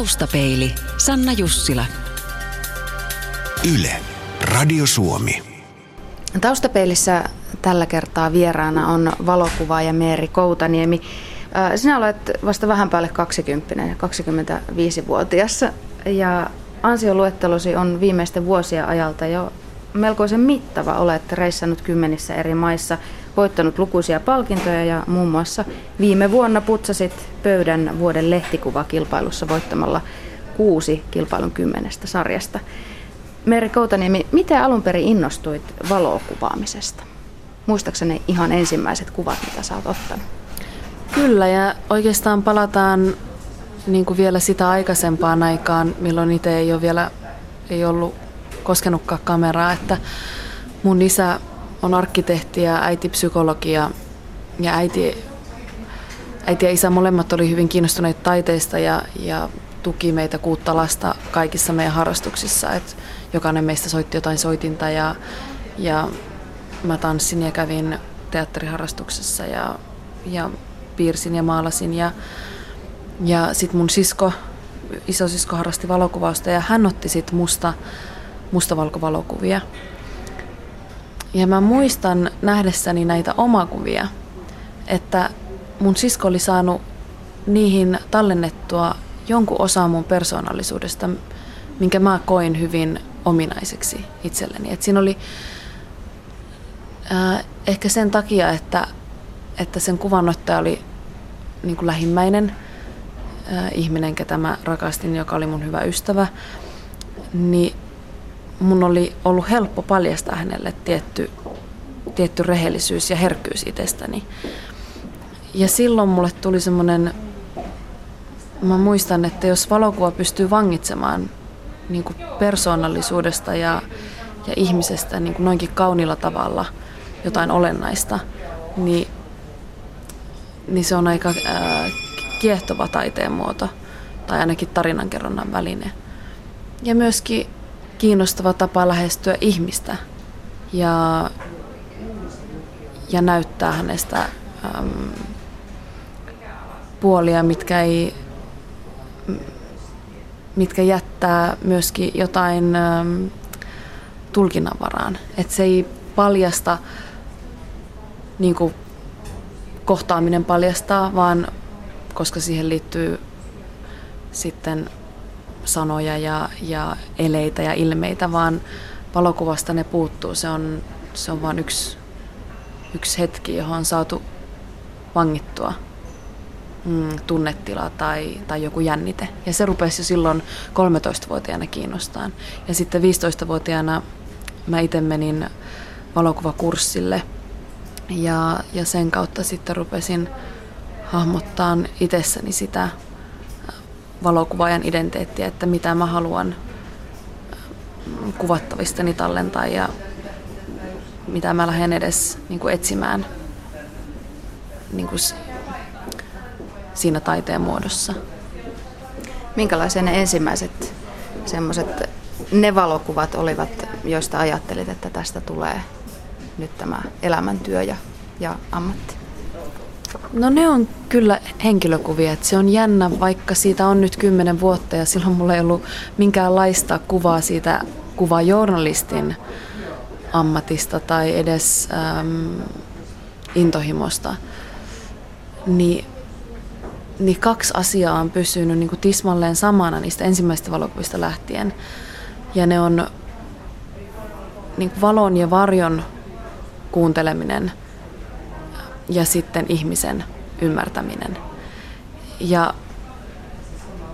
Taustapeili, Sanna Jussila. Yle, Radio Suomi. Taustapeilissä tällä kertaa vieraana on valokuvaaja Meeri Koutaniemi. Sinä olet vasta vähän päälle 20, 25-vuotias ja ansioluettelosi on viimeisten vuosien ajalta jo melkoisen mittava. Olet reissannut kymmenissä eri maissa, voittanut lukuisia palkintoja ja muun muassa viime vuonna putsasit pöydän vuoden lehtikuvakilpailussa voittamalla kuusi kilpailun kymmenestä sarjasta. Meri Koutaniemi, miten alun perin innostuit valokuvaamisesta? Muistaakseni ihan ensimmäiset kuvat, mitä sä oot ottanut? Kyllä, ja oikeastaan palataan niin kuin vielä sitä aikaisempaan aikaan, milloin itse ei ole vielä ei ollut koskenutkaan kameraa, että mun isä on arkkitehti ja äiti psykologia ja äiti, äiti ja isä molemmat oli hyvin kiinnostuneita taiteista ja, ja tuki meitä kuutta lasta kaikissa meidän harrastuksissa. Et jokainen meistä soitti jotain soitinta ja, ja mä tanssin ja kävin teatteriharrastuksessa ja, ja piirsin ja maalasin. Ja, ja sitten mun sisko, isosisko harrasti valokuvausta ja hän otti sitten musta, mustavalkovalokuvia. Ja mä muistan nähdessäni näitä omakuvia, että mun sisko oli saanut niihin tallennettua jonkun osa mun persoonallisuudesta, minkä mä koin hyvin ominaiseksi itselleni. Et siinä oli äh, ehkä sen takia, että, että sen kuvanottaja oli niin kuin lähimmäinen äh, ihminen, ketä mä rakastin, joka oli mun hyvä ystävä, niin mun oli ollut helppo paljastaa hänelle tietty, tietty rehellisyys ja herkkyys itsestäni. Ja silloin mulle tuli semmoinen, mä muistan, että jos valokuva pystyy vangitsemaan niin kuin persoonallisuudesta ja, ja ihmisestä niin kuin noinkin kaunilla tavalla jotain olennaista, niin, niin se on aika ää, kiehtova taiteen muoto tai ainakin tarinankerronnan väline. Ja myöskin kiinnostava tapa lähestyä ihmistä ja, ja näyttää hänestä äm, puolia, mitkä, ei, mitkä jättää myöskin jotain äm, tulkinnanvaraan. Että se ei paljasta, niin kuin kohtaaminen paljastaa, vaan koska siihen liittyy sitten sanoja ja, ja eleitä ja ilmeitä, vaan valokuvasta ne puuttuu. Se on, se on vain yksi, yksi hetki, johon on saatu vangittua mm, tunnetila tai, tai joku jännite. Ja se rupesi jo silloin 13-vuotiaana kiinnostaan. Ja sitten 15-vuotiaana mä itse menin valokuvakurssille ja, ja sen kautta sitten rupesin hahmottaa itsessäni sitä valokuvaajan identiteettiä, että mitä mä haluan kuvattavistani tallentaa ja mitä mä lähden edes niin kuin etsimään niin kuin siinä taiteen muodossa. Minkälaisia ne ensimmäiset semmoiset ne valokuvat olivat, joista ajattelit, että tästä tulee nyt tämä elämäntyö ja, ja ammatti? No ne on kyllä henkilökuvia. Se on jännä, vaikka siitä on nyt kymmenen vuotta ja silloin mulla ei ollut minkäänlaista kuvaa siitä kuvajournalistin ammatista tai edes äm, intohimosta. Niin, niin kaksi asiaa on pysynyt niin kuin tismalleen samana niistä ensimmäistä valokuvista lähtien. Ja ne on niin valon ja varjon kuunteleminen – ja sitten ihmisen ymmärtäminen. Ja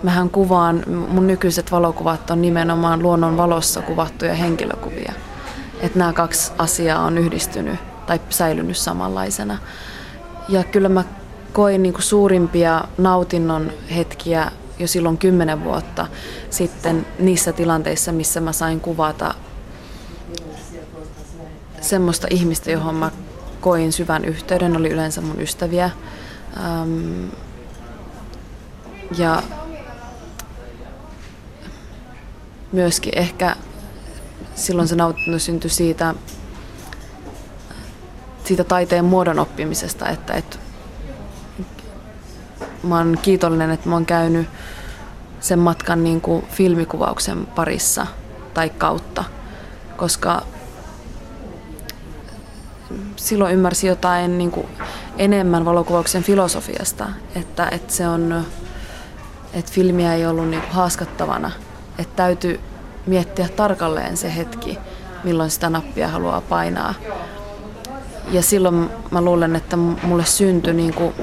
mähän kuvaan, mun nykyiset valokuvat on nimenomaan luonnon valossa kuvattuja henkilökuvia. Että nämä kaksi asiaa on yhdistynyt tai säilynyt samanlaisena. Ja kyllä mä koin niin suurimpia nautinnon hetkiä jo silloin kymmenen vuotta sitten niissä tilanteissa, missä mä sain kuvata semmoista ihmistä, johon mä koin syvän yhteyden, oli yleensä mun ystäviä. Ähm, ja myöskin ehkä silloin se nautinto syntyi siitä, siitä taiteen muodon oppimisesta, että, että mä oon kiitollinen, että mä oon käynyt sen matkan niin kuin filmikuvauksen parissa tai kautta, koska silloin ymmärsi jotain niin kuin enemmän valokuvauksen filosofiasta, että, että se on, että filmiä ei ollut niin kuin haaskattavana, että täytyy miettiä tarkalleen se hetki, milloin sitä nappia haluaa painaa. Ja silloin mä luulen, että mulle syntyi niin kuin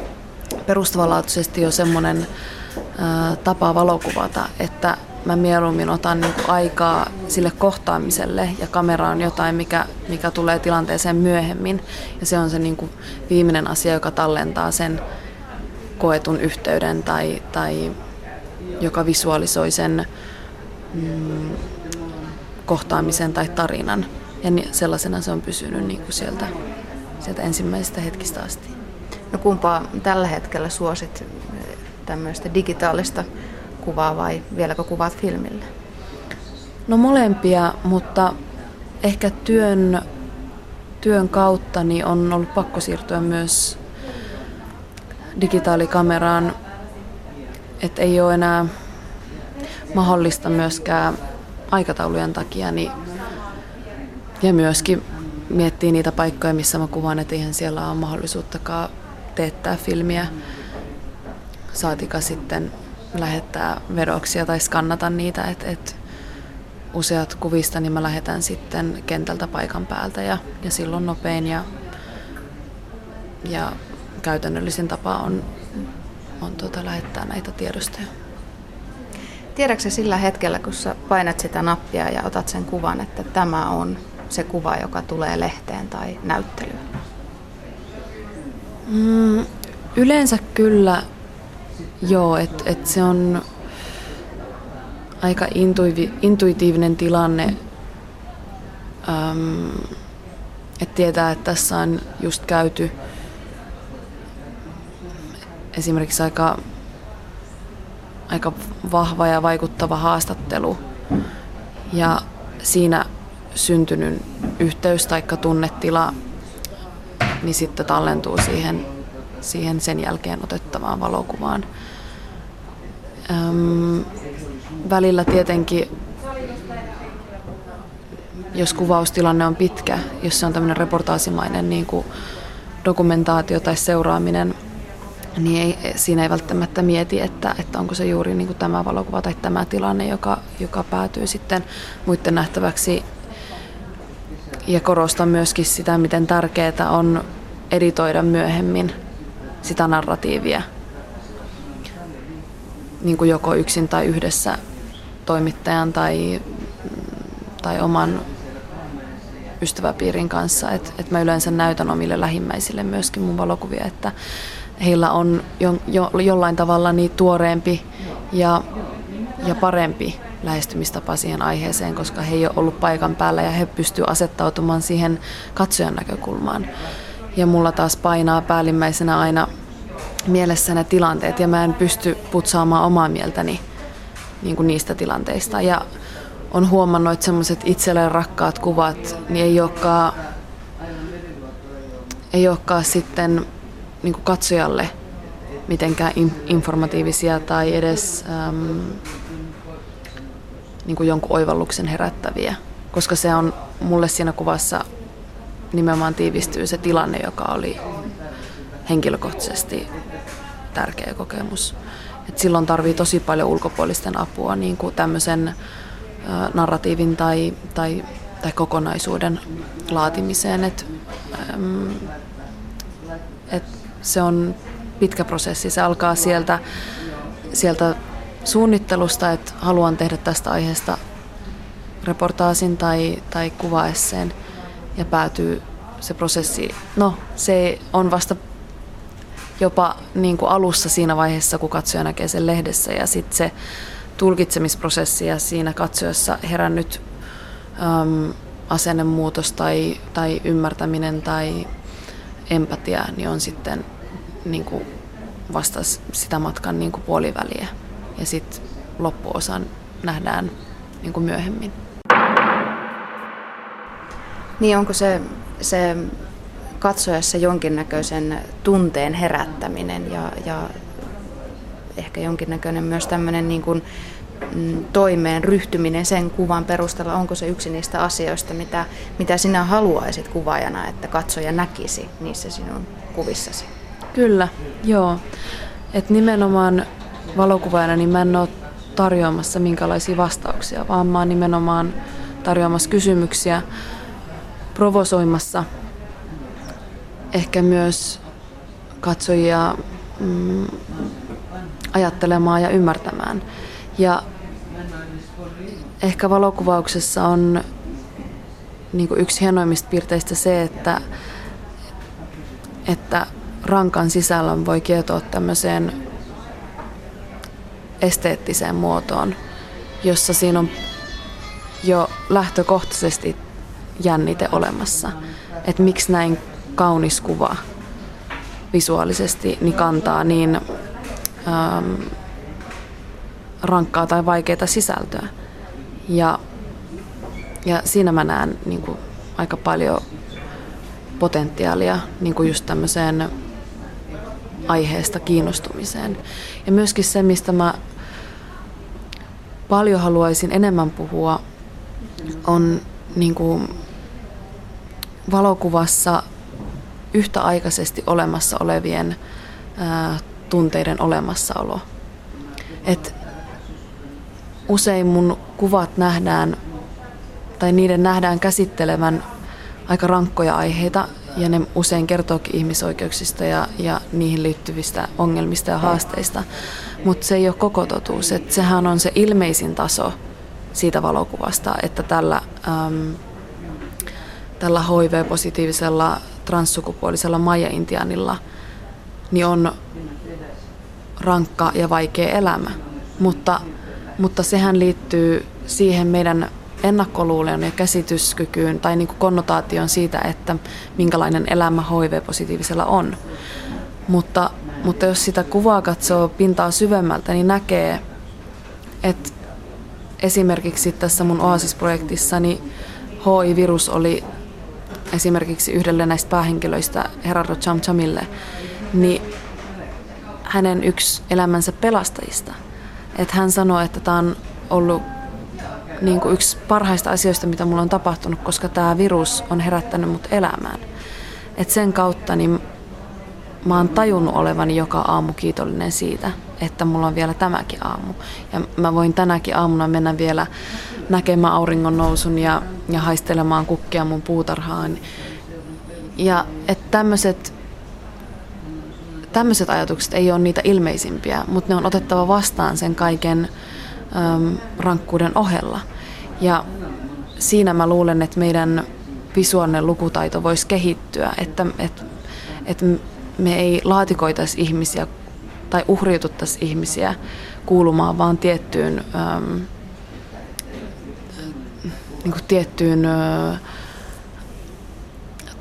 perustavanlaatuisesti jo semmoinen tapa valokuvata, että mä mieluummin otan niin kuin aikaa sille kohtaamiselle ja kamera on jotain, mikä, mikä tulee tilanteeseen myöhemmin. Ja se on se niin kuin viimeinen asia, joka tallentaa sen koetun yhteyden tai, tai joka visualisoi sen mm, kohtaamisen tai tarinan. Ja sellaisena se on pysynyt niin kuin sieltä, sieltä ensimmäisestä hetkistä asti. No kumpaa tällä hetkellä suosit tämmöistä digitaalista kuvaa vai vieläkö kuvaat filmille? No molempia, mutta ehkä työn, työn kautta niin on ollut pakko siirtyä myös digitaalikameraan, että ei ole enää mahdollista myöskään aikataulujen takia niin, ja myöskin miettii niitä paikkoja, missä mä kuvaan, että eihän siellä ole mahdollisuuttakaan teettää filmiä, saatika sitten lähettää vedoksia tai skannata niitä, että et useat kuvista niin mä lähetän sitten kentältä paikan päältä ja, ja silloin nopein ja, ja käytännöllisin tapa on, on tuota, lähettää näitä tiedostoja. Tiedätkö sillä hetkellä, kun sä painat sitä nappia ja otat sen kuvan, että tämä on se kuva, joka tulee lehteen tai näyttelyyn? Mm, yleensä kyllä joo, että et se on aika intuivi, intuitiivinen tilanne, että tietää, että tässä on just käyty esimerkiksi aika, aika vahva ja vaikuttava haastattelu ja siinä syntynyt yhteys tai tunnetila niin sitten tallentuu siihen, siihen sen jälkeen otettavaan valokuvaan. Öm, välillä tietenkin, jos kuvaustilanne on pitkä, jos se on tämmöinen reportaasimainen niin kuin dokumentaatio tai seuraaminen, niin ei, siinä ei välttämättä mieti, että, että onko se juuri niin kuin tämä valokuva tai tämä tilanne, joka, joka päätyy sitten muiden nähtäväksi. Ja korostan myöskin sitä, miten tärkeää on editoida myöhemmin sitä narratiivia, niin kuin joko yksin tai yhdessä toimittajan tai, tai oman ystäväpiirin kanssa. Et, et mä yleensä näytän omille lähimmäisille myöskin mun valokuvia, että heillä on jo, jo, jollain tavalla niin tuoreempi ja, ja parempi lähestymistapa siihen aiheeseen, koska he ei ole ollut paikan päällä ja he pystyvät asettautumaan siihen katsojan näkökulmaan. Ja mulla taas painaa päällimmäisenä aina mielessä ne tilanteet ja mä en pysty putsaamaan omaa mieltäni niin kuin niistä tilanteista. Ja on huomannut, että semmoiset itselleen rakkaat kuvat niin ei olekaan, ei olekaan sitten niin kuin katsojalle mitenkään informatiivisia tai edes ähm, niin kuin jonkun oivalluksen herättäviä, koska se on mulle siinä kuvassa nimenomaan tiivistyy se tilanne, joka oli henkilökohtaisesti tärkeä kokemus. Et silloin tarvii tosi paljon ulkopuolisten apua niin kuin tämmöisen narratiivin tai, tai, tai kokonaisuuden laatimiseen. Et, et se on pitkä prosessi. Se alkaa sieltä, sieltä suunnittelusta, että haluan tehdä tästä aiheesta reportaasin tai, tai kuvaesseen ja päätyy se prosessi, no se on vasta jopa niin kuin alussa siinä vaiheessa, kun katsoja näkee sen lehdessä ja sitten se tulkitsemisprosessi ja siinä katsojassa herännyt äm, asennemuutos tai, tai ymmärtäminen tai empatia, niin on sitten niin kuin vasta sitä matkan niin kuin puoliväliä ja sitten loppuosan nähdään niin kuin myöhemmin. Niin onko se, se katsojassa jonkinnäköisen tunteen herättäminen ja, ja ehkä jonkinnäköinen myös tämmöinen niin kuin, mm, toimeen ryhtyminen sen kuvan perusteella, onko se yksi niistä asioista, mitä, mitä sinä haluaisit kuvaajana, että katsoja näkisi niissä sinun kuvissasi? Kyllä, joo. Et nimenomaan valokuvaajana niin mä en ole tarjoamassa minkälaisia vastauksia, vaan mä oon nimenomaan tarjoamassa kysymyksiä, provosoimassa ehkä myös katsojia mm, ajattelemaan ja ymmärtämään. Ja ehkä valokuvauksessa on niin yksi hienoimmista piirteistä se, että, että rankan sisällä voi kietoa tämmöiseen esteettiseen muotoon, jossa siinä on jo lähtökohtaisesti jännite olemassa. Että miksi näin kaunis kuva visuaalisesti niin kantaa niin ähm, rankkaa tai vaikeaa sisältöä. Ja, ja siinä mä näen niin kuin, aika paljon potentiaalia niin kuin just tämmöiseen aiheesta kiinnostumiseen. Ja myöskin se, mistä mä paljon haluaisin enemmän puhua, on niin kuin valokuvassa yhtäaikaisesti olemassa olevien ää, tunteiden olemassaolo. Et usein mun kuvat nähdään, tai niiden nähdään käsittelevän aika rankkoja aiheita, ja ne usein kertookin ihmisoikeuksista ja, ja niihin liittyvistä ongelmista ja haasteista. Mutta se ei ole koko totuus. Et sehän on se ilmeisin taso siitä valokuvasta, että tällä, äm, tällä HIV-positiivisella transsukupuolisella maija-intianilla niin on rankka ja vaikea elämä. Mutta, mutta sehän liittyy siihen meidän ennakkoluuleen ja käsityskykyyn tai niin kuin konnotaation siitä, että minkälainen elämä HIV-positiivisella on. Mutta, mutta jos sitä kuvaa katsoo pintaa syvemmältä, niin näkee, että esimerkiksi tässä mun Oasis-projektissa niin HI-virus oli esimerkiksi yhdelle näistä päähenkilöistä, Gerardo Chamchamille, niin hänen yksi elämänsä pelastajista. Että hän sanoi, että tämä on ollut niin kuin yksi parhaista asioista, mitä mulla on tapahtunut, koska tämä virus on herättänyt mut elämään. Et sen kautta niin mä oon tajunnut olevani joka aamu kiitollinen siitä, että mulla on vielä tämäkin aamu. Ja mä voin tänäkin aamuna mennä vielä näkemään auringon nousun ja, ja haistelemaan kukkia mun puutarhaan. Ja että tämmöiset tämmöiset ajatukset ei ole niitä ilmeisimpiä, mutta ne on otettava vastaan sen kaiken äm, rankkuuden ohella. Ja siinä mä luulen, että meidän visuaalinen lukutaito voisi kehittyä, että, että, että me ei laatikoitaisi ihmisiä tai uhriututtaisi ihmisiä kuulumaan vaan tiettyyn, äm, niin kuin tiettyyn ä,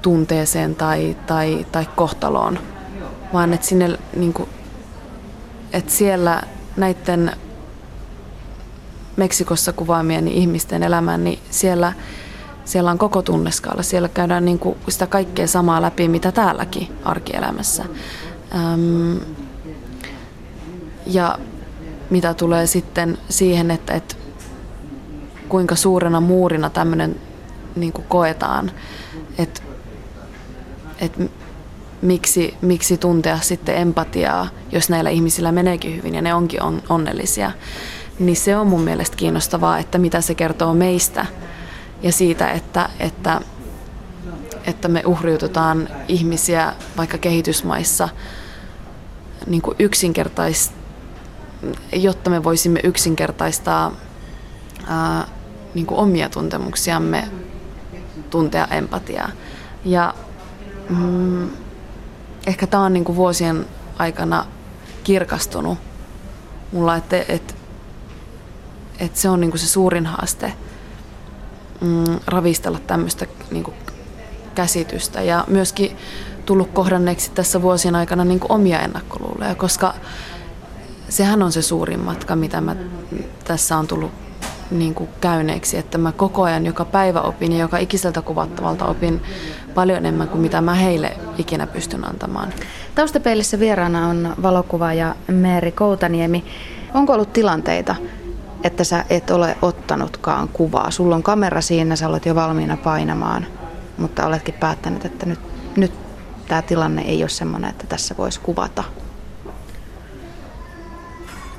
tunteeseen tai, tai, tai kohtaloon, vaan että, sinne, niin kuin, että siellä näiden Meksikossa kuvaamien ihmisten elämän, niin siellä, siellä on koko tunneskaala. Siellä käydään niin kuin sitä kaikkea samaa läpi, mitä täälläkin arkielämässä. Öm, ja mitä tulee sitten siihen, että, että kuinka suurena muurina tämmöinen niin kuin koetaan, että, että miksi, miksi tuntea sitten empatiaa, jos näillä ihmisillä meneekin hyvin ja ne onkin on, onnellisia niin se on mun mielestä kiinnostavaa, että mitä se kertoo meistä ja siitä, että, että, että me uhriututaan ihmisiä vaikka kehitysmaissa niin kuin yksinkertais, jotta me voisimme yksinkertaistaa ää, niin kuin omia tuntemuksiamme, tuntea empatiaa. Ja mm, ehkä tämä on niin kuin vuosien aikana kirkastunut mulla, että, että että se on niinku se suurin haaste mm, ravistella tämmöistä niinku käsitystä ja myöskin tullut kohdanneeksi tässä vuosien aikana niinku omia ennakkoluuloja, koska sehän on se suurin matka, mitä mä tässä on tullut niin kuin käyneeksi, että mä koko ajan joka päivä opin ja joka ikiseltä kuvattavalta opin paljon enemmän kuin mitä mä heille ikinä pystyn antamaan. Taustapeilissä vieraana on valokuvaaja Meeri Koutaniemi. Onko ollut tilanteita, että sä et ole ottanutkaan kuvaa? Sulla on kamera siinä, sä olet jo valmiina painamaan, mutta oletkin päättänyt, että nyt, nyt tämä tilanne ei ole sellainen, että tässä voisi kuvata.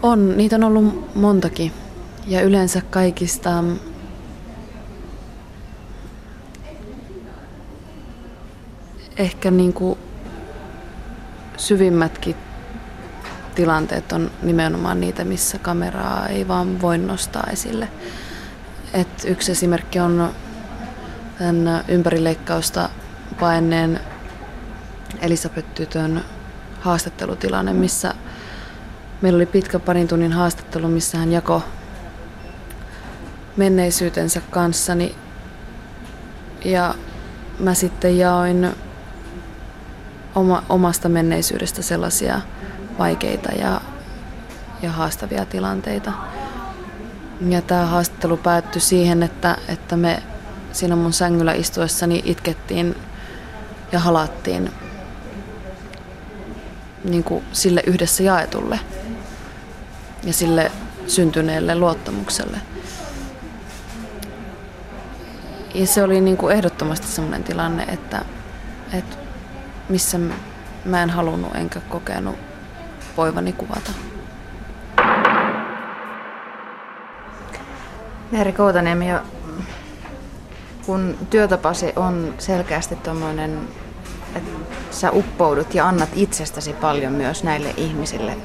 On, niitä on ollut montakin. Ja yleensä kaikista ehkä niin kuin syvimmätkin tilanteet on nimenomaan niitä, missä kameraa ei vaan voi nostaa esille. Et yksi esimerkki on tämän ympärileikkausta paineen Elisabeth-tytön haastattelutilanne, missä meillä oli pitkä parin tunnin haastattelu, missä hän jako menneisyytensä kanssani. Ja mä sitten jaoin oma, omasta menneisyydestä sellaisia vaikeita ja, ja haastavia tilanteita. Ja tämä haastattelu päättyi siihen, että, että me siinä mun sängyllä istuessani itkettiin ja halattiin niin kuin sille yhdessä jaetulle ja sille syntyneelle luottamukselle. Ja se oli niin kuin ehdottomasti sellainen tilanne, että, että missä mä en halunnut enkä kokenut voivani kuvata. Meeri Koutaniemi, kun työtapasi on selkeästi tuommoinen, että sä uppoudut ja annat itsestäsi paljon myös näille ihmisille,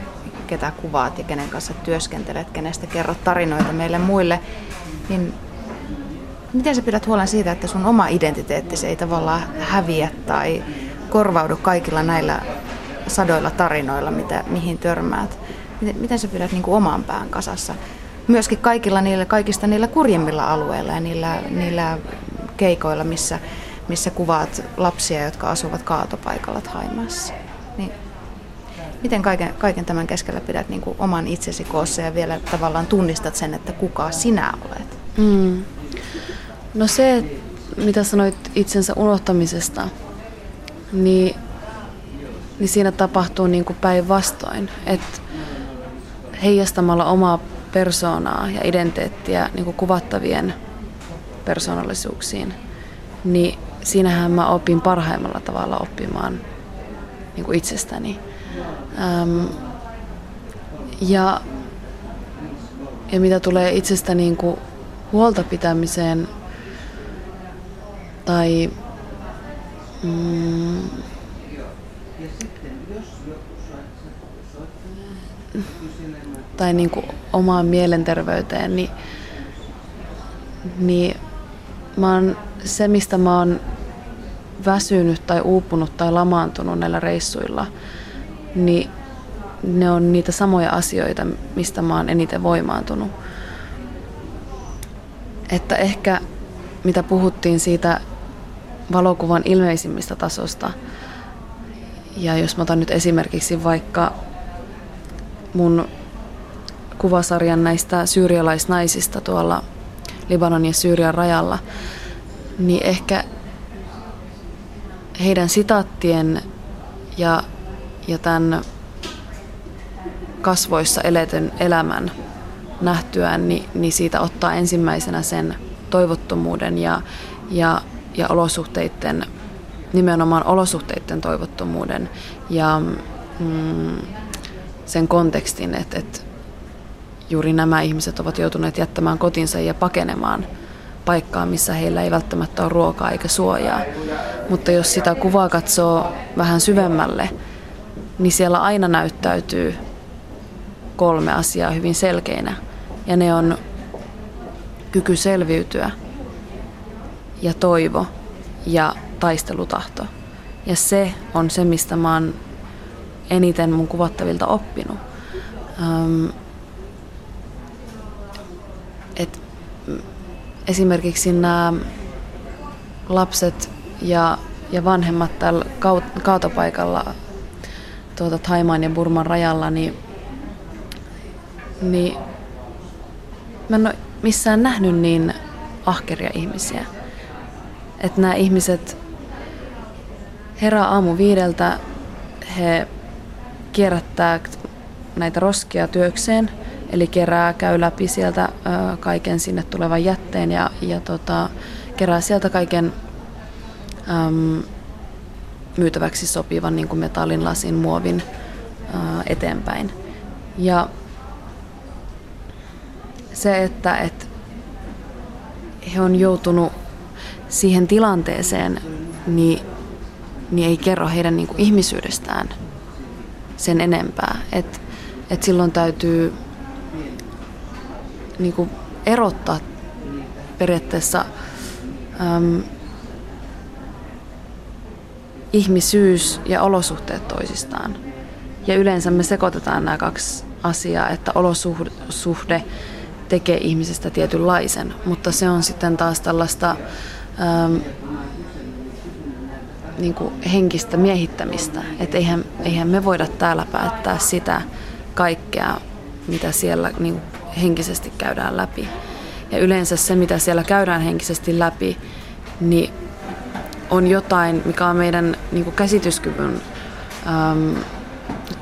ketä kuvaat ja kenen kanssa työskentelet, kenestä kerrot tarinoita meille muille, niin miten sä pidät huolen siitä, että sun oma identiteettisi ei tavallaan häviä tai korvaudu kaikilla näillä sadoilla tarinoilla, mitä, mihin törmäät. Miten, miten sä pidät niin kuin oman pään kasassa? Myöskin kaikilla niillä, kaikista niillä kurjimmilla alueilla ja niillä, niillä keikoilla, missä, missä kuvaat lapsia, jotka asuvat kaatopaikalla Haimaassa. Niin miten kaiken, kaiken tämän keskellä pidät niin kuin oman itsesi koossa ja vielä tavallaan tunnistat sen, että kuka sinä olet? Mm. No se, mitä sanoit itsensä unohtamisesta, niin, niin siinä tapahtuu niin kuin päinvastoin. Että heijastamalla omaa persoonaa ja identiteettiä niin kuin kuvattavien persoonallisuuksiin, niin siinähän mä opin parhaimmalla tavalla oppimaan niin kuin itsestäni. Ähm, ja, ja mitä tulee itsestä niin kuin huolta pitämiseen tai Mm. Tai niin kuin omaan mielenterveyteen, niin, niin mä oon, se, mistä mä oon väsynyt tai uupunut tai lamaantunut näillä reissuilla, niin ne on niitä samoja asioita, mistä mä oon eniten voimaantunut. Että ehkä mitä puhuttiin siitä valokuvan ilmeisimmistä tasosta. Ja jos mä otan nyt esimerkiksi vaikka mun kuvasarjan näistä syyrialaisnaisista tuolla Libanon ja Syyrian rajalla, niin ehkä heidän sitaattien ja, ja tämän kasvoissa eletyn elämän nähtyään, niin, niin siitä ottaa ensimmäisenä sen toivottomuuden ja, ja ja olosuhteiden, nimenomaan olosuhteiden toivottomuuden ja mm, sen kontekstin, että, että juuri nämä ihmiset ovat joutuneet jättämään kotinsa ja pakenemaan paikkaa, missä heillä ei välttämättä ole ruokaa eikä suojaa. Mutta jos sitä kuvaa katsoo vähän syvemmälle, niin siellä aina näyttäytyy kolme asiaa hyvin selkeinä. Ja ne on kyky selviytyä – ja toivo ja taistelutahto. Ja se on se, mistä mä oon eniten mun kuvattavilta oppinut. Um, et esimerkiksi nämä lapset ja, ja vanhemmat täällä kaatopaikalla tuota Taimaan ja Burman rajalla, niin, niin mä en ole missään nähnyt niin ahkeria ihmisiä. Että nämä ihmiset herää aamu viideltä, he kierrättää näitä roskia työkseen, eli kerää, käy läpi sieltä ö, kaiken sinne tulevan jätteen ja, ja tota, kerää sieltä kaiken myytäväksi sopivan niin kuin metallin, lasin, muovin ö, eteenpäin. Ja se, että, että he on joutunut siihen tilanteeseen, niin, niin ei kerro heidän niin kuin ihmisyydestään sen enempää. Et, et silloin täytyy niin kuin erottaa periaatteessa äm, ihmisyys ja olosuhteet toisistaan. Ja yleensä me sekoitetaan nämä kaksi asiaa, että olosuhde tekee ihmisestä tietynlaisen, mutta se on sitten taas tällaista äm, niin kuin henkistä miehittämistä. Että eihän, eihän me voida täällä päättää sitä kaikkea, mitä siellä niin kuin henkisesti käydään läpi. Ja yleensä se, mitä siellä käydään henkisesti läpi, niin on jotain, mikä on meidän niin kuin käsityskyvyn äm,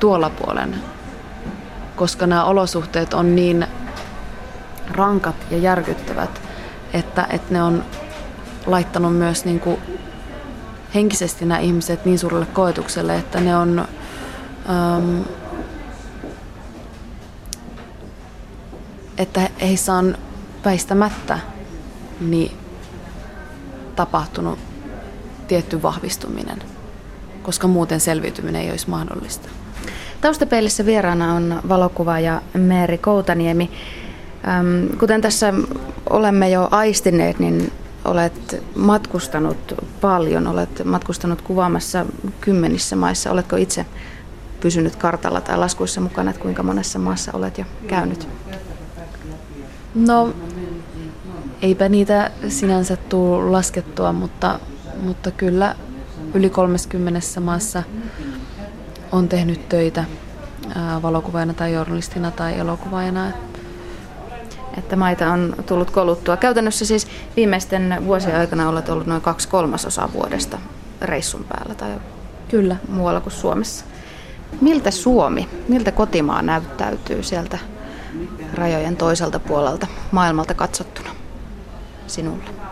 tuolla puolen, koska nämä olosuhteet on niin rankat ja järkyttävät, että, että ne on laittanut myös niin kuin henkisesti nämä ihmiset niin suurelle koetukselle, että ne on äm, että heissä on väistämättä niin tapahtunut tietty vahvistuminen, koska muuten selviytyminen ei olisi mahdollista. Taustapeilissä vieraana on valokuvaaja Meeri Koutaniemi. Kuten tässä olemme jo aistineet, niin olet matkustanut paljon, olet matkustanut kuvaamassa kymmenissä maissa. Oletko itse pysynyt kartalla tai laskuissa mukana, että kuinka monessa maassa olet jo käynyt? No, eipä niitä sinänsä tule laskettua, mutta, mutta kyllä yli 30 maassa on tehnyt töitä valokuvaajana tai journalistina tai elokuvaajana että maita on tullut koluttua. Käytännössä siis viimeisten vuosien aikana olet ollut noin kaksi kolmasosaa vuodesta reissun päällä tai Kyllä. muualla kuin Suomessa. Miltä Suomi, miltä kotimaa näyttäytyy sieltä rajojen toiselta puolelta maailmalta katsottuna sinulle?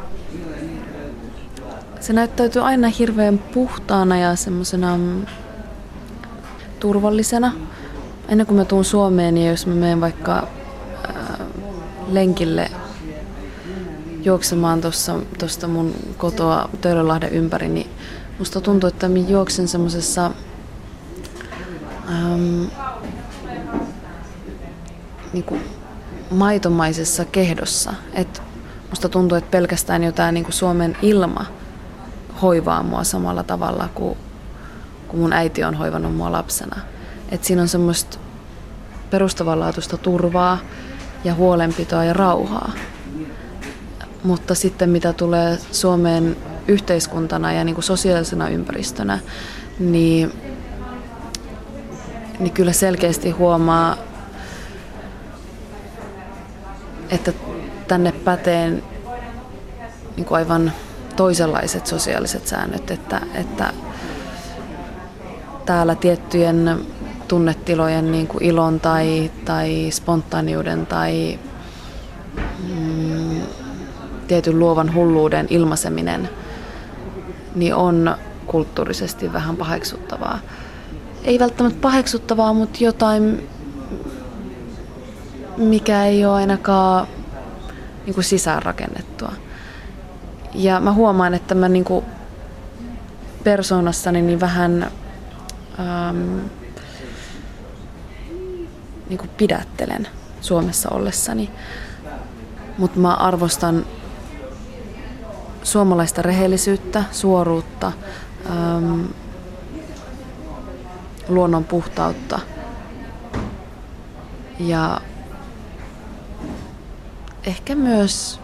Se näyttäytyy aina hirveän puhtaana ja semmoisena mm, turvallisena. Ennen kuin mä tuun Suomeen, niin jos mä menen vaikka lenkille juoksemaan tuosta mun kotoa Töölönlahden ympäri, niin musta tuntuu, että mä juoksen semmoisessa ähm, niinku maitomaisessa kehdossa. Et musta tuntuu, että pelkästään jotain niinku Suomen ilma hoivaa mua samalla tavalla kuin, kuin mun äiti on hoivannut mua lapsena. Et siinä on semmoista perustavanlaatuista turvaa, ja huolenpitoa ja rauhaa. Mutta sitten mitä tulee Suomeen yhteiskuntana ja niin kuin sosiaalisena ympäristönä, niin, niin kyllä selkeästi huomaa, että tänne pätee niin kuin aivan toisenlaiset sosiaaliset säännöt, että, että täällä tiettyjen tunnetilojen niin kuin ilon tai, tai spontaaniuden tai mm, tietyn luovan hulluuden ilmaiseminen niin on kulttuurisesti vähän paheksuttavaa. Ei välttämättä paheksuttavaa, mutta jotain, mikä ei ole ainakaan niin kuin sisäänrakennettua. Ja mä huomaan, että mä niin kuin persoonassani niin vähän ähm, niin pidättelen Suomessa ollessani. Mutta mä arvostan suomalaista rehellisyyttä, suoruutta, äm, luonnon puhtautta ja ehkä myös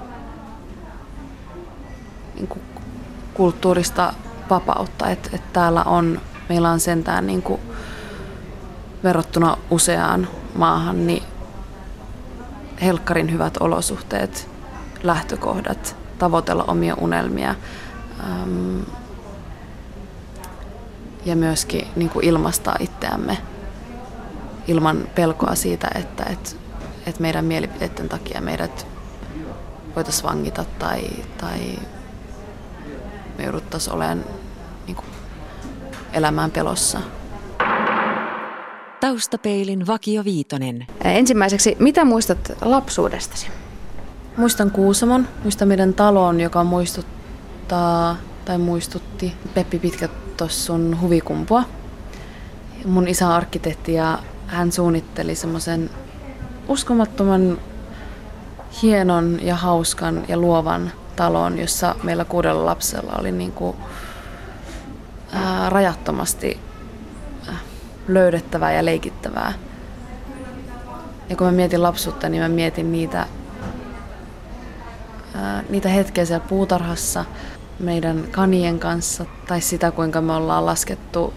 niin kuin kulttuurista vapautta, että, että täällä on, meillä on sentään niin kuin verrattuna useaan maahan, niin helkkarin hyvät olosuhteet, lähtökohdat, tavoitella omia unelmia. Ähm, ja myöskin niin kuin ilmaistaa itseämme ilman pelkoa siitä, että, että, että meidän mielipiteiden takia meidät voitaisiin vangita tai, tai me jouduttaisiin olemaan niin kuin, elämään pelossa. Taustapeilin Vakio Viitonen. Ensimmäiseksi, mitä muistat lapsuudestasi? Muistan Kuusamon, muistan meidän talon, joka muistuttaa tai muistutti Peppi Pitkätossun huvikumpua. Mun isä on arkkitehti ja hän suunnitteli semmoisen uskomattoman hienon ja hauskan ja luovan talon, jossa meillä kuudella lapsella oli niin kuin, ää, rajattomasti löydettävää ja leikittävää. Ja kun mä mietin lapsuutta, niin mä mietin niitä, ää, niitä hetkiä siellä puutarhassa meidän kanien kanssa, tai sitä kuinka me ollaan laskettu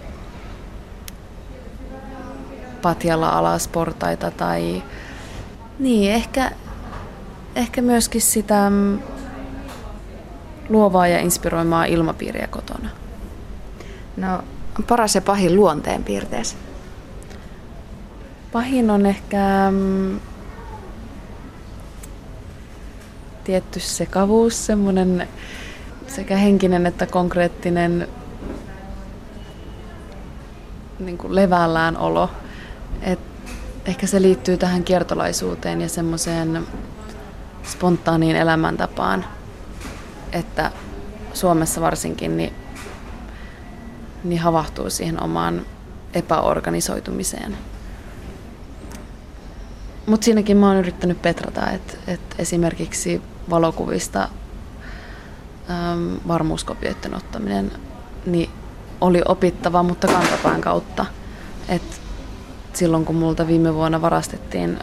patjalla alas portaita, tai niin, ehkä, ehkä myöskin sitä mm, luovaa ja inspiroimaa ilmapiiriä kotona. No, paras ja pahin luonteen piirteessä? Pahin on ehkä mm, tietty sekavuus, semmoinen sekä henkinen että konkreettinen niin kuin levällään olo. Et ehkä se liittyy tähän kiertolaisuuteen ja semmoiseen spontaaniin elämäntapaan, että Suomessa varsinkin niin niin havahtuu siihen omaan epäorganisoitumiseen. Mutta siinäkin mä oon yrittänyt petrata, että et esimerkiksi valokuvista äm, varmuuskopioiden ottaminen niin oli opittava, mutta kantapään kautta. Et silloin kun multa viime vuonna varastettiin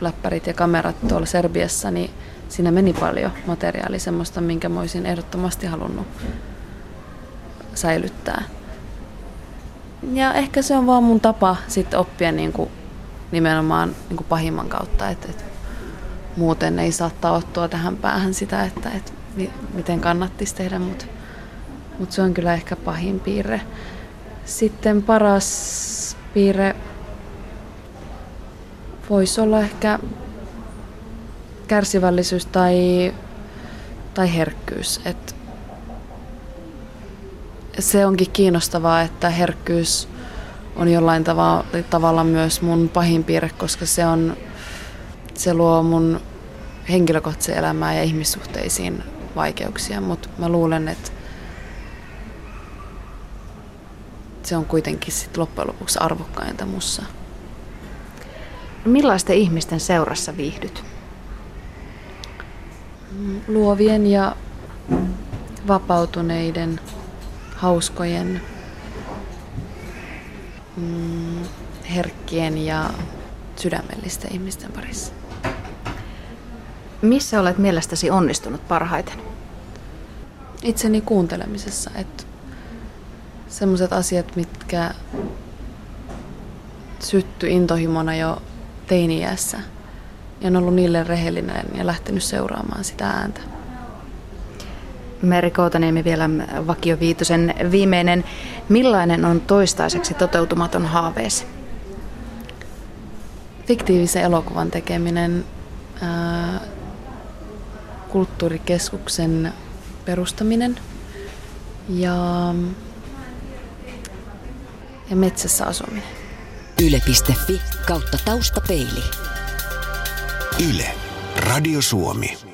läppärit ja kamerat tuolla Serbiassa, niin siinä meni paljon materiaalia semmoista, minkä mä olisin ehdottomasti halunnut säilyttää. Ja ehkä se on vaan mun tapa sitten oppia niin kuin nimenomaan niin kuin pahimman kautta, että, että muuten ei saa taottua tähän päähän sitä, että, että miten kannattisi tehdä, mutta, mutta se on kyllä ehkä pahin piirre. Sitten paras piirre voisi olla ehkä kärsivällisyys tai, tai herkkyys. Että se onkin kiinnostavaa, että herkkyys on jollain tavalla, tavalla myös mun pahin piirre, koska se, on, se luo mun henkilökohtaisen elämään ja ihmissuhteisiin vaikeuksia, mutta mä luulen, että se on kuitenkin sit loppujen lopuksi arvokkainta mussa. Millaisten ihmisten seurassa viihdyt? Luovien ja vapautuneiden hauskojen, mm, herkkien ja sydämellisten ihmisten parissa. Missä olet mielestäsi onnistunut parhaiten? Itseni kuuntelemisessa, että sellaiset asiat, mitkä sytty intohimona jo teiniässä, ja on ollut niille rehellinen ja lähtenyt seuraamaan sitä ääntä. Meri Koutaniemi vielä Vakio Viitosen viimeinen. Millainen on toistaiseksi toteutumaton haaveesi? Fiktiivisen elokuvan tekeminen, ää, kulttuurikeskuksen perustaminen ja, ja metsässä asuminen. Yle.fi kautta taustapeili. Yle. Radio Suomi.